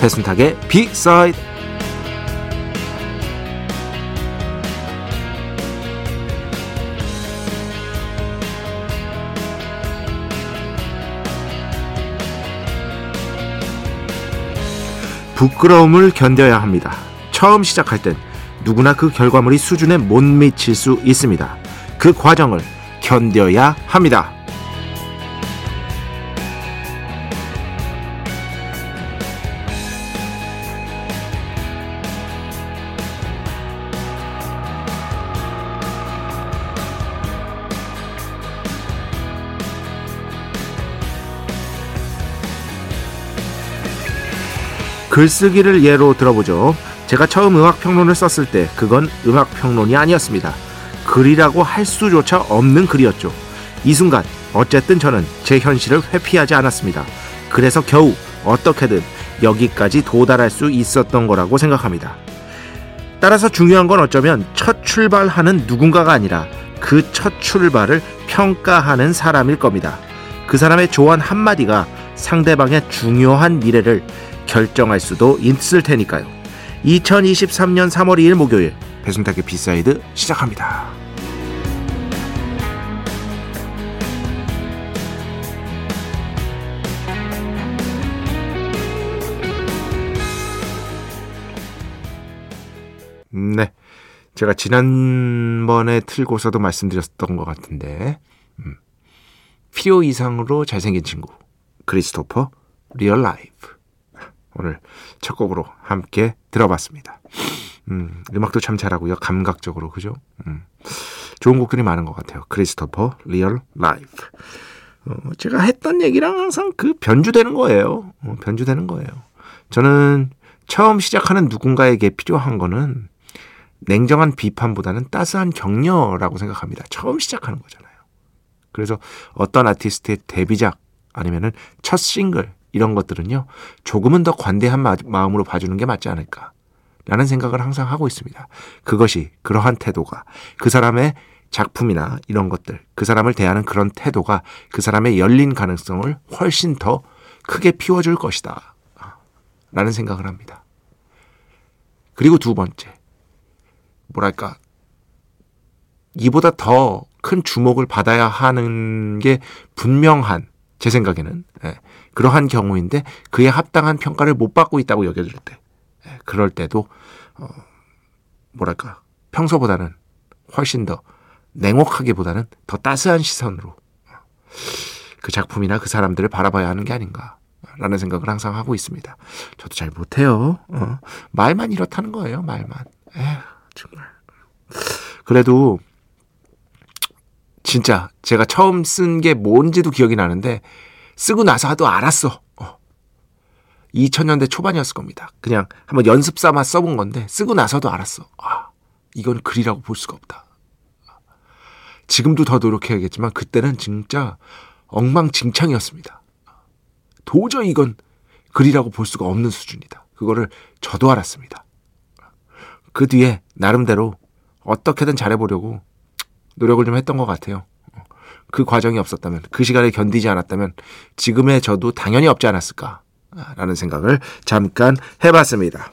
배순탁의 비사이드 부끄러움을 견뎌야 합니다. 처음 시작할 땐 누구나 그 결과물이 수준에 못 미칠 수 있습니다. 그 과정을 견뎌야 합니다. 글쓰기를 예로 들어보죠. 제가 처음 음악 평론을 썼을 때 그건 음악 평론이 아니었습니다. 글이라고 할 수조차 없는 글이었죠. 이 순간 어쨌든 저는 제 현실을 회피하지 않았습니다. 그래서 겨우 어떻게든 여기까지 도달할 수 있었던 거라고 생각합니다. 따라서 중요한 건 어쩌면 첫 출발하는 누군가가 아니라 그 첫 출발을 평가하는 사람일 겁니다. 그 사람의 조언 한마디가 상대방의 중요한 미래를 결정할 수도 있을 테니까요. 2023년 3월 2일 목요일 배순탁의 B side 시작합니다. 네. 제가 지난번에 틀고서도 말씀드렸던 것 같은데, 음. 필요 이상으로 잘생긴 친구, 크리스토퍼 Real Life. 오늘 첫 곡으로 함께 들어봤습니다. 음, 음악도 참 잘하고요. 감각적으로, 그죠? 음, 좋은 곡들이 많은 것 같아요. 크리스토퍼 Real Life. 어, 제가 했던 얘기랑 항상 그 변주되는 거예요. 어, 변주되는 거예요. 저는 처음 시작하는 누군가에게 필요한 거는 냉정한 비판보다는 따스한 격려라고 생각합니다. 처음 시작하는 거잖아요. 그래서 어떤 아티스트의 데뷔작 아니면은 첫 싱글 이런 것들은요, 조금은 더 관대한 마음으로 봐주는 게 맞지 않을까. 라는 생각을 항상 하고 있습니다. 그것이, 그러한 태도가, 그 사람의 작품이나 이런 것들, 그 사람을 대하는 그런 태도가 그 사람의 열린 가능성을 훨씬 더 크게 피워줄 것이다. 라는 생각을 합니다. 그리고 두 번째, 뭐랄까, 이보다 더 큰 주목을 받아야 하는 게 분명한, 제 생각에는, 예, 그러한 경우인데 그에 합당한 평가를 못 받고 있다고 여겨질 때 예, 그럴 때도 어 뭐랄까 평소보다는 훨씬 더 냉혹하기보다는 더 따스한 시선으로 그 작품이나 그 사람들을 바라봐야 하는 게 아닌가 라는 생각을 항상 하고 있습니다. 저도 잘 못해요. 어. 말만 이렇다는 거예요. 말만. 에휴, 정말. 그래도 진짜 제가 처음 쓴 게 뭔지도 기억이 나는데 쓰고 나서도 알았어. 어. 2000년대 초반이었을 겁니다. 그냥 한번 연습 삼아 써본 건데 쓰고 나서도 알았어. 아, 이건 글이라고 볼 수가 없다. 지금도 더 노력해야겠지만 그때는 진짜 엉망진창이었습니다. 도저히 이건 글이라고 볼 수가 없는 수준이다. 그거를 저도 알았습니다. 그 뒤에 나름대로 어떻게든 잘해보려고 노력을 좀 했던 것 같아요. 그 과정이 없었다면, 그 시간을 견디지 않았다면 지금의 저도 당연히 없지 않았을까라는 생각을 잠깐 해봤습니다.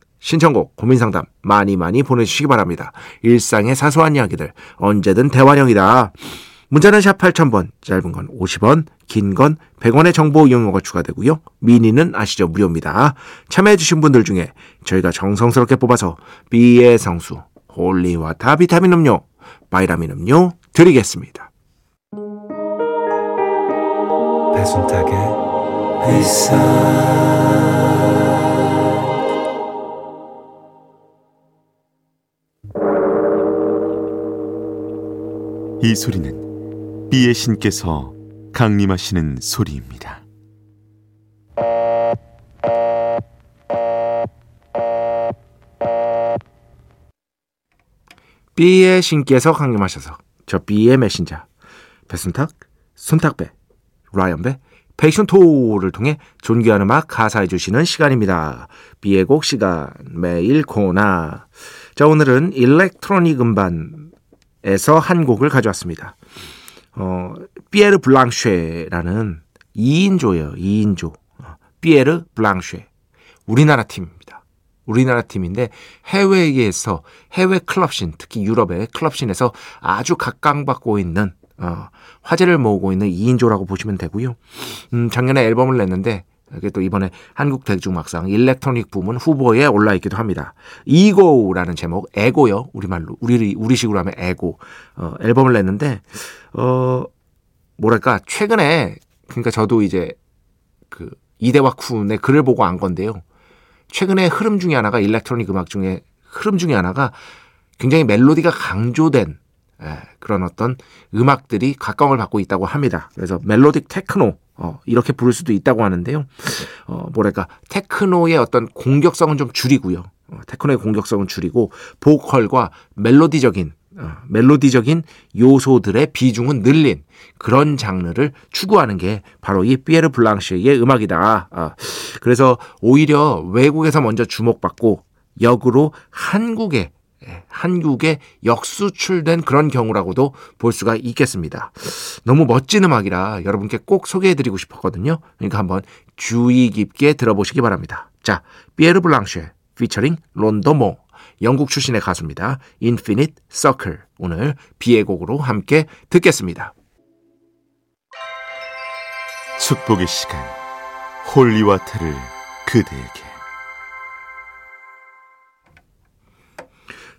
신청곡, 고민상담 많이 많이 보내주시기 바랍니다. 일상의 사소한 이야기들 언제든 대환영이다. 문자는 샵 8000번, 짧은 건 50원, 긴 건 100원의 정보 이용료가 추가되고요. 미니는 아시죠? 무료입니다. 참여해주신 분들 중에 저희가 정성스럽게 뽑아서 B의 성수, holy water 비타민 음료, 바이라민 음료 드리겠습니다. 배순탁의 회사 이 소리는 비의 신께서 강림하시는 소리입니다. B의 신께서 강림하셔서 저 B의 메신저 배순탁, 손탁배, 라이언배, 패션토를 통해 존귀한 음악 하사해 주시는 시간입니다. B의 곡 시간 매일 코나 자 오늘은 electronic 음반 에서 한 곡을 가져왔습니다. 어, 피에르 블랑쉐라는 2인조예요. 2인조. 어, 피에르 블랑쉐. 우리나라 팀입니다. 우리나라 팀인데 해외에서 해외 클럽신 특히 유럽의 클럽신에서 아주 각광받고 있는 어, 화제를 모으고 있는 2인조라고 보시면 되고요. 음, 작년에 앨범을 냈는데 이게 또 이번에 한국 대중음악상 일렉트로닉 부문 후보에 올라 있기도 합니다. 이고라는 제목, 에고요. 우리말로 우리 우리식으로 하면 에고. 어, 앨범을 냈는데 어 뭐랄까 최근에 그러니까 저도 이제 그 이대화 쿤의 글을 보고 안 건데요. 최근에 흐름 중에 하나가 electronic 음악 중에 흐름 중에 하나가 굉장히 멜로디가 강조된 예, 그런 어떤 음악들이 각광을 받고 있다고 합니다. 그래서 melodic techno 어, 이렇게 부를 수도 있다고 하는데요. 어, 뭐랄까 테크노의 어떤 공격성은 좀 줄이고요. 어, 테크노의 공격성은 줄이고 보컬과 멜로디적인 어, 멜로디적인 요소들의 비중은 늘린 그런 장르를 추구하는 게 바로 이 피에르 블랑시의 음악이다. 어, 그래서 오히려 외국에서 먼저 주목받고 역으로 한국에 예, 한국에 역수출된 그런 경우라고도 볼 수가 있겠습니다. 너무 멋진 음악이라 여러분께 꼭 소개해드리고 싶었거든요. 그러니까 한번 주의 깊게 들어보시기 바랍니다. 자, 피에르 블랑쉐 피처링 론도모 영국 출신의 가수입니다. Infinite Circle 오늘 비의 곡으로 함께 듣겠습니다. 축복의 시간 holy water를 그대에게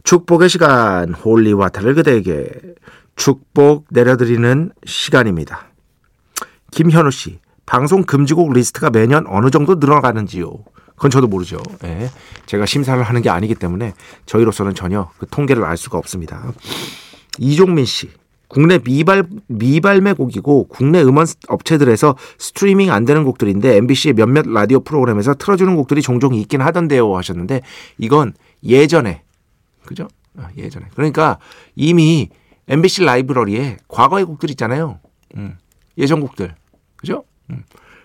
축복의 시간 holy water를 그대에게 축복 내려드리는 시간입니다. 김현우 씨 방송 금지곡 리스트가 매년 어느 정도 늘어가는지요? 그건 저도 모르죠. 예. 제가 심사를 하는 게 아니기 때문에 저희로서는 전혀 그 통계를 알 수가 없습니다. 이종민 씨 국내 미발 미발매 곡이고 국내 음원 업체들에서 스트리밍 안 되는 곡들인데 MBC의 몇몇 라디오 프로그램에서 틀어주는 곡들이 종종 있긴 하던데요 하셨는데 이건 예전에 그죠? 아, 예전에. 그러니까 이미 MBC 라이브러리에 과거의 곡들 있잖아요. 음, 예전 곡들. 그죠? 음.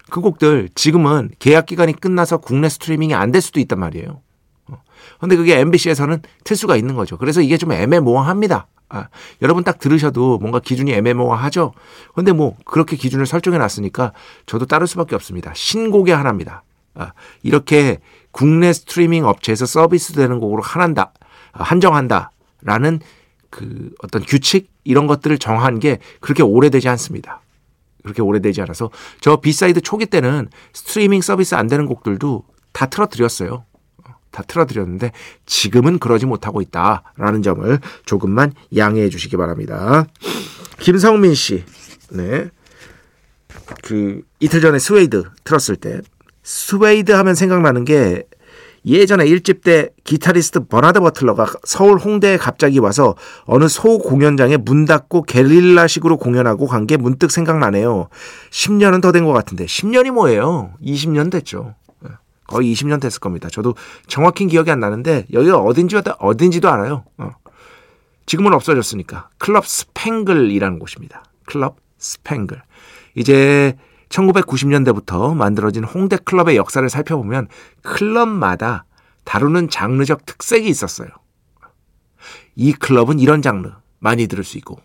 그 곡들 지금은 계약 기간이 끝나서 국내 스트리밍이 안 될 수도 있단 말이에요. 어. 근데 그게 MBC에서는 틀 수가 있는 거죠. 그래서 이게 좀 애매모호합니다. 아, 여러분 딱 들으셔도 뭔가 기준이 애매모호하죠? 근데 뭐 그렇게 기준을 설정해 놨으니까 저도 따를 수밖에 없습니다. 신곡의 하나입니다. 아, 이렇게 국내 스트리밍 업체에서 서비스 되는 곡으로 하나다, 한정한다라는 그 어떤 규칙 이런 것들을 정한 게 그렇게 오래되지 않습니다. 그렇게 오래되지 않아서 저 B side 초기 때는 스트리밍 서비스 안 되는 곡들도 다 틀어드렸어요. 다 틀어드렸는데 지금은 그러지 못하고 있다라는 점을 조금만 양해해 주시기 바랍니다. 김성민 씨, 네. 그 이틀 전에 스웨이드 틀었을 때 스웨이드 하면 생각나는 게 예전에 1집 때 기타리스트 버나드 버틀러가 서울 홍대에 갑자기 와서 어느 소 공연장에 문 닫고 게릴라식으로 공연하고 간 게 문득 생각나네요. 10년은 더 된 것 같은데 10년이 뭐예요? 20년 됐죠. 예, 거의 20년 됐을 겁니다. 저도 정확히 기억이 안 나는데 여기가 어딘지 어딘지도 알아요. 어. 지금은 없어졌으니까 클럽 스팽글이라는 곳입니다. 클럽 스팽글. 이제 1990년대부터 만들어진 홍대 클럽의 역사를 살펴보면 클럽마다 다루는 장르적 특색이 있었어요. 이 클럽은 이런 장르 많이 들을 수 있고,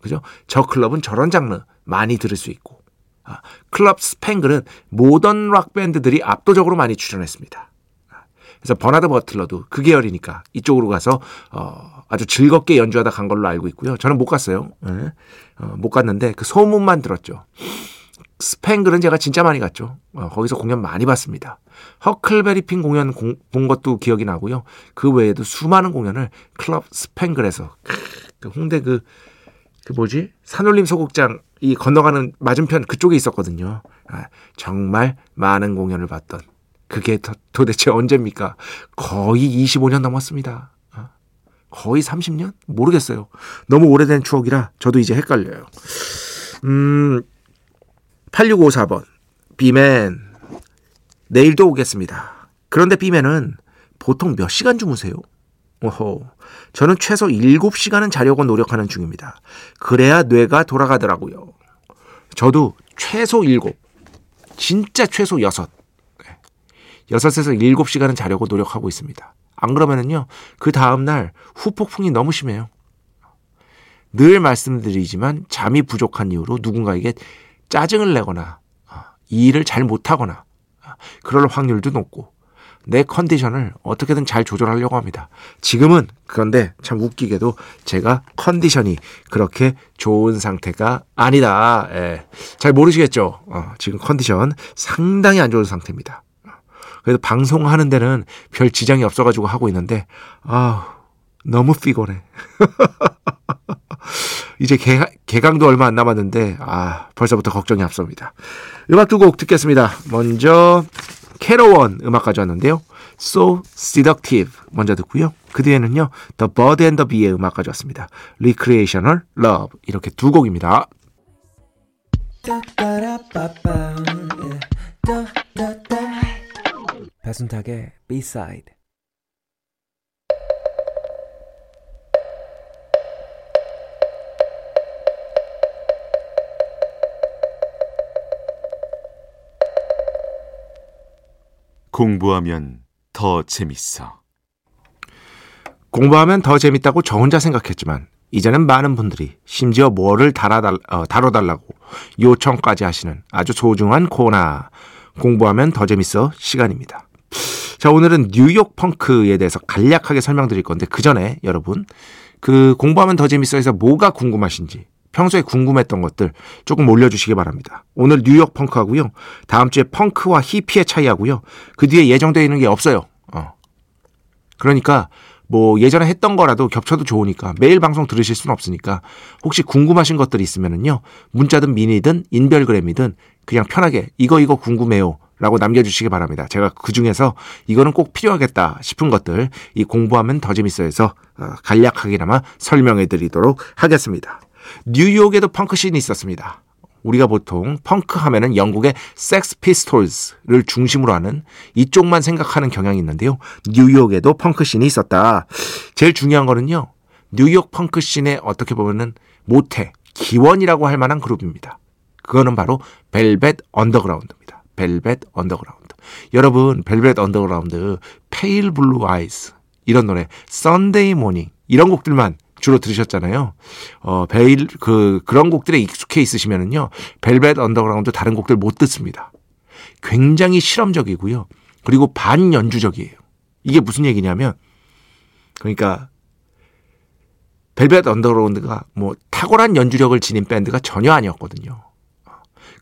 그죠? 저 클럽은 저런 장르 많이 들을 수 있고, 아, 클럽 스팽글은 modern rock 밴드들이 압도적으로 많이 출연했습니다. 그래서 버나드 버틀러도 그 계열이니까 이쪽으로 가서 어, 아주 즐겁게 연주하다 간 걸로 알고 있고요. 저는 못 갔어요. 네. 어, 못 갔는데 그 소문만 들었죠. 스팽글은 제가 진짜 많이 갔죠. 어, 거기서 공연 많이 봤습니다. 허클베리핀 공연 공, 본 것도 기억이 나고요. 그 외에도 수많은 공연을 클럽 스팽글에서 그 홍대 그, 그 뭐지? 산울림 소극장 이 건너가는 맞은편 그쪽에 있었거든요. 아, 정말 많은 공연을 봤던 그게 도, 도대체 언제입니까? 거의 25년 넘었습니다. 아, 거의 30년? 모르겠어요. 너무 오래된 추억이라 저도 이제 헷갈려요. 음, 8654번. 비맨. 내일도 오겠습니다. 그런데 비맨은 보통 몇 시간 주무세요? 오호. 저는 최소 7시간은 자려고 노력하는 중입니다. 그래야 뇌가 돌아가더라고요. 저도 최소 7. 진짜 최소 6. 6에서 7시간은 자려고 노력하고 있습니다. 안 그러면은요, 그 다음날 후폭풍이 너무 심해요. 늘 말씀드리지만 잠이 부족한 이유로 누군가에게 짜증을 내거나 어, 이 일을 잘 못하거나 어, 그럴 확률도 높고 내 컨디션을 어떻게든 잘 조절하려고 합니다. 지금은 그런데 참 웃기게도 제가 컨디션이 그렇게 좋은 상태가 아니다. 예. 잘 모르시겠죠? 어, 지금 컨디션 상당히 안 좋은 상태입니다. 그래도 방송하는 데는 별 지장이 없어가지고 하고 있는데, 아 너무 피곤해. 이제 개, 개강도 얼마 안 남았는데 아 벌써부터 걱정이 앞섭니다. 음악 두 곡 듣겠습니다. 먼저 캐로원 음악 가져왔는데요. So Seductive 먼저 듣고요. 그 뒤에는요. The Bird and the Bee의 음악 가져왔습니다. Recreational Love 이렇게 두 곡입니다. 배순탁의 B-side 공부하면 더 재밌어. 공부하면 더 재밌다고 저 혼자 생각했지만 이제는 많은 분들이 심지어 뭐를 달아달, 어, 다뤄달라고 요청까지 하시는 아주 소중한 코너 공부하면 더 재밌어 시간입니다. 자 오늘은 뉴욕 펑크에 대해서 간략하게 설명드릴 건데 그 전에 여러분 그 공부하면 더 재밌어에서 뭐가 궁금하신지 평소에 궁금했던 것들 조금 올려주시기 바랍니다. 오늘 뉴욕 펑크하고요. 다음 주에 펑크와 히피의 차이하고요. 그 뒤에 예정되어 있는 게 없어요. 어. 그러니까 뭐 예전에 했던 거라도 겹쳐도 좋으니까 매일 방송 들으실 수는 없으니까 혹시 궁금하신 것들이 있으면은요. 문자든 미니든 인별그램이든 그냥 편하게 이거 이거 궁금해요. 라고 남겨주시기 바랍니다. 제가 그 중에서 이거는 꼭 필요하겠다 싶은 것들 이 공부하면 더 재밌어 해서 어, 간략하게나마 설명해 드리도록 하겠습니다. 뉴욕에도 펑크 scene이 있었습니다. 우리가 보통 펑크 하면은 영국의 섹스 피스톨즈를 중심으로 하는 이쪽만 생각하는 경향이 있는데요. 뉴욕에도 펑크 scene이 있었다. 제일 중요한 거는요. 뉴욕 펑크 scene에 어떻게 보면은 모태, 기원이라고 할 만한 그룹입니다. 그거는 바로 벨벳 언더그라운드입니다. 벨벳 언더그라운드. 여러분, 벨벳 언더그라운드, Pale Blue Eyes 이런 노래, Sunday Morning 이런 곡들만 주로 들으셨잖아요. 어, 베일, 그, 그런 곡들에 익숙해 있으시면은요, 벨벳 언더그라운드 다른 곡들 못 듣습니다. 굉장히 실험적이고요. 그리고 반연주적이에요. 이게 무슨 얘기냐면, 그러니까, 벨벳 언더그라운드가 뭐 탁월한 연주력을 지닌 밴드가 전혀 아니었거든요.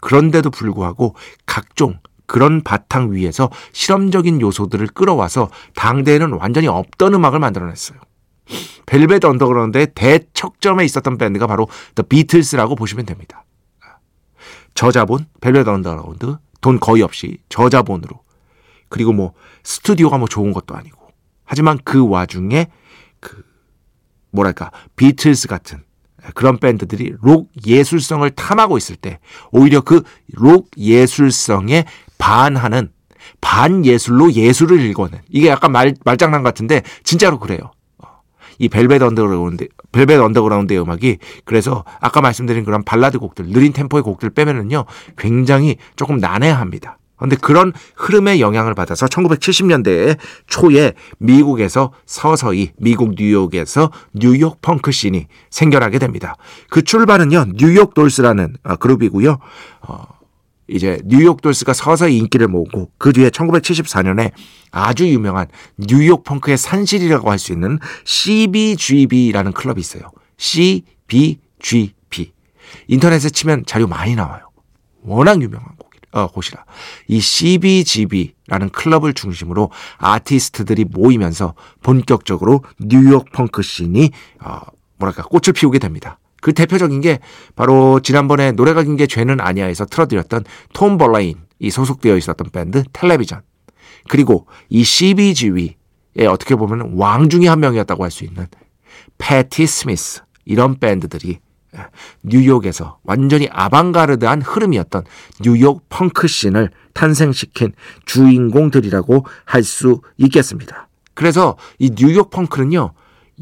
그런데도 불구하고 각종 그런 바탕 위에서 실험적인 요소들을 끌어와서 당대에는 완전히 없던 음악을 만들어냈어요. 벨벳 언더그라운드의 대척점에 있었던 밴드가 바로 The Beatles라고 보시면 됩니다. 저자본 벨벳 언더그라운드 돈 거의 없이 저자본으로 그리고 뭐 스튜디오가 뭐 좋은 것도 아니고 하지만 그 와중에 그 뭐랄까 비틀스 같은 그런 밴드들이 록 예술성을 탐하고 있을 때 오히려 그 록 예술성에 반하는 반예술로 예술을 읽어낸 이게 약간 말, 말장난 같은데 진짜로 그래요. 이 벨벳 언더그라운드 벨벳 언더그라운드의 음악이 그래서 아까 말씀드린 그런 발라드 곡들 느린 템포의 곡들 빼면은요 굉장히 조금 난해합니다. 그런데 그런 흐름의 영향을 받아서 1970년대 초에 미국에서 서서히 미국 뉴욕에서 뉴욕 펑크 scene이 생겨나게 됩니다. 그 출발은요 뉴욕 돌스라는 어, 그룹이고요. 어, 이제 뉴욕 돌스가 서서히 인기를 모으고 그 뒤에 1974년에 아주 유명한 뉴욕 펑크의 산실이라고 할 수 있는 CBGB라는 클럽이 있어요. CBGB. 인터넷에 치면 자료 많이 나와요. 워낙 유명한 곡, 어, 곳이라. 이 CBGB라는 클럽을 중심으로 아티스트들이 모이면서 본격적으로 뉴욕 펑크 씬이 어, 뭐랄까 꽃을 피우게 됩니다. 그 대표적인 게 바로 지난번에 노래가 긴 게 죄는 아니야에서 틀어드렸던 톰 벌라인이 소속되어 있었던 밴드 텔레비전. 그리고 이 CBGB의 어떻게 보면 왕 중의 한 명이었다고 할 수 있는 패티 스미스 이런 밴드들이 뉴욕에서 완전히 아방가르드한 흐름이었던 뉴욕 펑크 scene을 탄생시킨 주인공들이라고 할 수 있겠습니다. 그래서 이 뉴욕 펑크는요,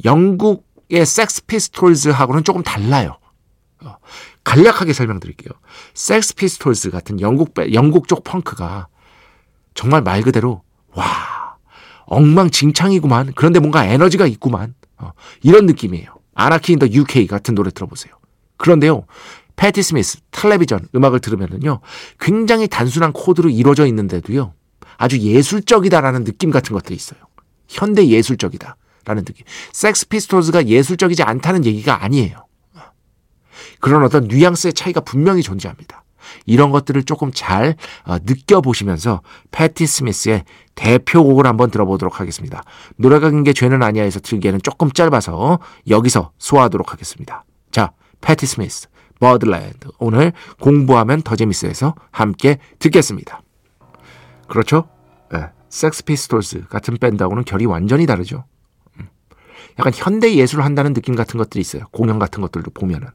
영국 의 섹스 피스톨즈하고는 조금 달라요. 어, 간략하게 설명드릴게요. 섹스 피스톨즈 같은 영국, 영국 쪽 펑크가 정말 말 그대로, 와, 엉망진창이구만. 그런데 뭔가 에너지가 있구만. 어, 이런 느낌이에요. Anarchy in the UK 같은 노래 들어보세요. 그런데요. 패티 스미스 텔레비전 음악을 들으면은요. 굉장히 단순한 코드로 이루어져 있는데도요. 아주 예술적이다라는 느낌 같은 것들이 있어요. 현대 예술적이다 라는 느낌. 섹스 피스톨즈가 예술적이지 않다는 얘기가 아니에요. 그런 어떤 뉘앙스의 차이가 분명히 존재합니다. 이런 것들을 조금 잘 어, 느껴보시면서 패티 스미스의 대표곡을 한번 들어보도록 하겠습니다. 노래가 긴 게 죄는 아니야에서 들기에는 조금 짧아서 여기서 소화하도록 하겠습니다. 자, 패티 스미스, Birdland. 오늘 공부하면 더 재밌어에서 함께 듣겠습니다. 그렇죠? 네. 섹스 피스톨스 같은 밴드하고는 결이 완전히 다르죠. 음. 약간 현대 예술을 한다는 느낌 같은 것들이 있어요. 공연 같은 것들도 보면은.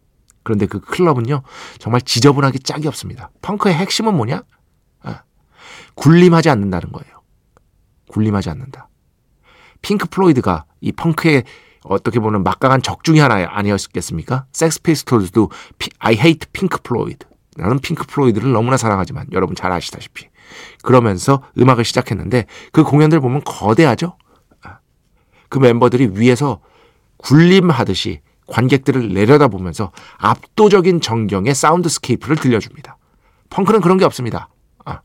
그런데 그 클럽은요, 정말 지저분하기 짝이 없습니다. 펑크의 핵심은 뭐냐? 아, 군림하지 않는다는 거예요. 군림하지 않는다. 핑크 플로이드가 이 펑크의 어떻게 보면 막강한 적 중의 하나 아니었겠습니까? 섹스 피스톨즈도 I hate Pink Floyd. 나는 핑크 플로이드를 너무나 사랑하지만 여러분 잘 아시다시피 그러면서 음악을 시작했는데 그 공연들 보면 거대하죠. 아, 그 멤버들이 위에서 군림하듯이 관객들을 내려다보면서 압도적인 정경의 soundscape를 들려줍니다. 펑크는 그런 게 없습니다. 아,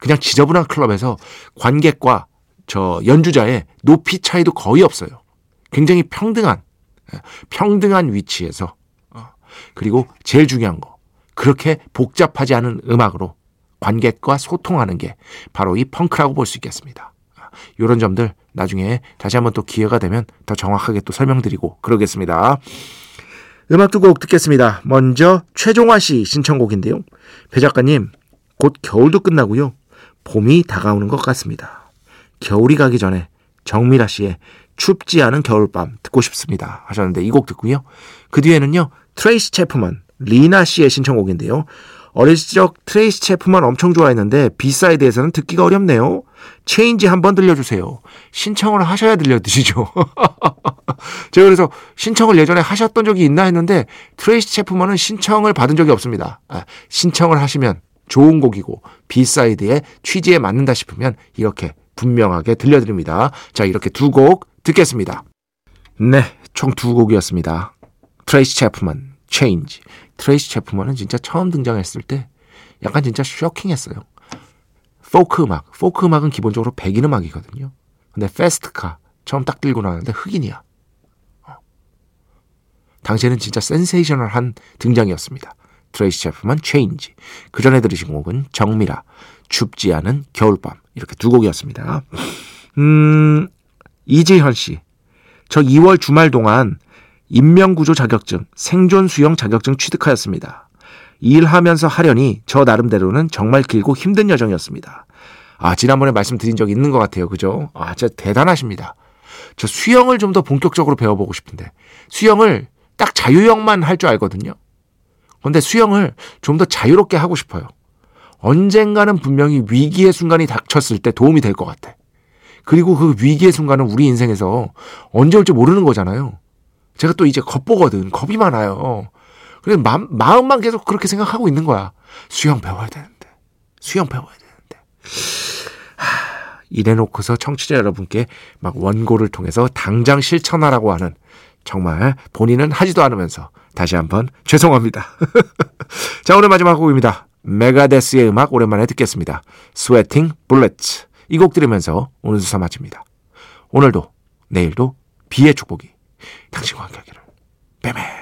그냥 지저분한 클럽에서 관객과 저 연주자의 높이 차이도 거의 없어요. 굉장히 평등한 예, 평등한 위치에서 어, 그리고 제일 중요한 거 그렇게 복잡하지 않은 음악으로 관객과 소통하는 게 바로 이 펑크라고 볼 수 있겠습니다. 이런 점들 나중에 다시 한번 또 기회가 되면 더 정확하게 또 설명드리고 그러겠습니다. 음악 두 곡 듣겠습니다. 먼저 최종화 씨 신청곡인데요. 배 작가님, 곧 겨울도 끝나고요. 봄이 다가오는 것 같습니다. 겨울이 가기 전에 정미라 씨의 춥지 않은 겨울밤 듣고 싶습니다 하셨는데 이 곡 듣고요. 그 뒤에는요. 트레이시 체프먼, 리나 씨의 신청곡인데요. 어렸을 적 트레이시 체프만 엄청 좋아했는데 B side에서는 듣기가 어렵네요. Change 한번 들려주세요. 신청을 하셔야 들려드리죠. 제가 그래서 신청을 예전에 하셨던 적이 있나 했는데 트레이시 체프만은 신청을 받은 적이 없습니다. 아, 신청을 하시면 좋은 곡이고 B side의 취지에 맞는다 싶으면 이렇게 분명하게 들려드립니다. 자 이렇게 두 곡 듣겠습니다. 네, 총 두 곡이었습니다. 트레이시 체프만, Change. 트레이시 체프만은 진짜 처음 등장했을 때 약간 진짜 쇼킹했어요. 포크 음악, 포크 음악은 기본적으로 백인 음악이거든요. 근데 Fast Car 처음 딱 들고 나왔는데 흑인이야. 어. 당시에는 진짜 센세이셔널한 등장이었습니다. 트레이시 체프만 Change. 그 전에 들으신 곡은 정미라 춥지 않은 겨울밤 이렇게 두 곡이었습니다. 음 이재현 씨. 저 2월 주말 동안 인명구조 자격증, 생존 수영 자격증 취득하였습니다. 일하면서 하려니 저 나름대로는 정말 길고 힘든 여정이었습니다. 아, 지난번에 말씀드린 적 있는 것 같아요. 그죠? 아, 진짜 대단하십니다. 저 수영을 좀 더 본격적으로 배워보고 싶은데, 수영을 딱 자유형만 할 줄 알거든요. 근데 수영을 좀 더 자유롭게 하고 싶어요. 언젠가는 분명히 위기의 순간이 닥쳤을 때 도움이 될 것 같아. 그리고 그 위기의 순간은 우리 인생에서 언제 올지 모르는 거잖아요. 제가 또 이제 겁보거든. 겁이 많아요. 그래서 마음, 마음만 계속 그렇게 생각하고 있는 거야. 수영 배워야 되는데. 수영 배워야 되는데. 하, 이래놓고서 청취자 여러분께 막 원고를 통해서 당장 실천하라고 하는 정말 본인은 하지도 않으면서 다시 한번 죄송합니다. 자, 오늘 마지막 곡입니다. 메가데스의 음악 오랜만에 듣겠습니다. Sweating Bullets. 이 곡 들으면서 오늘 수사 마칩니다. 오늘도, 내일도 B의 축복이 당신과 함께 하기를. 빼매.